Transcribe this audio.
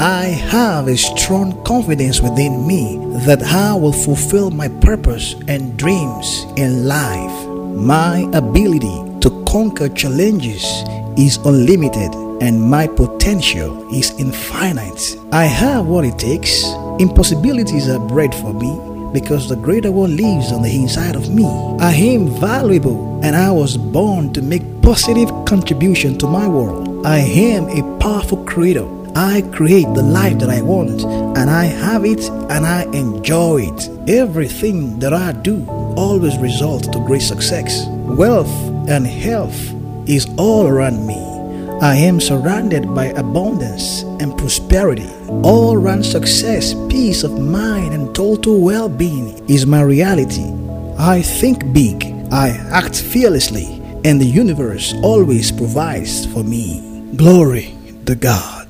I have a strong confidence within me that I will fulfill my purpose and dreams in life. My ability to conquer challenges is unlimited and my potential is infinite. I have what it takes. Impossibilities are bread for me because the greater one lives on the inside of me. I am valuable and I was born to make positive contribution to my world. I am a powerful creator. I create the life that I want and I have it and I enjoy it. Everything that I do always results to great success. Wealth and health is all around me. I am surrounded by abundance and prosperity. All round success, peace of mind, and total well being is my reality. I think big, I act fearlessly, and the universe always provides for me. Glory to God.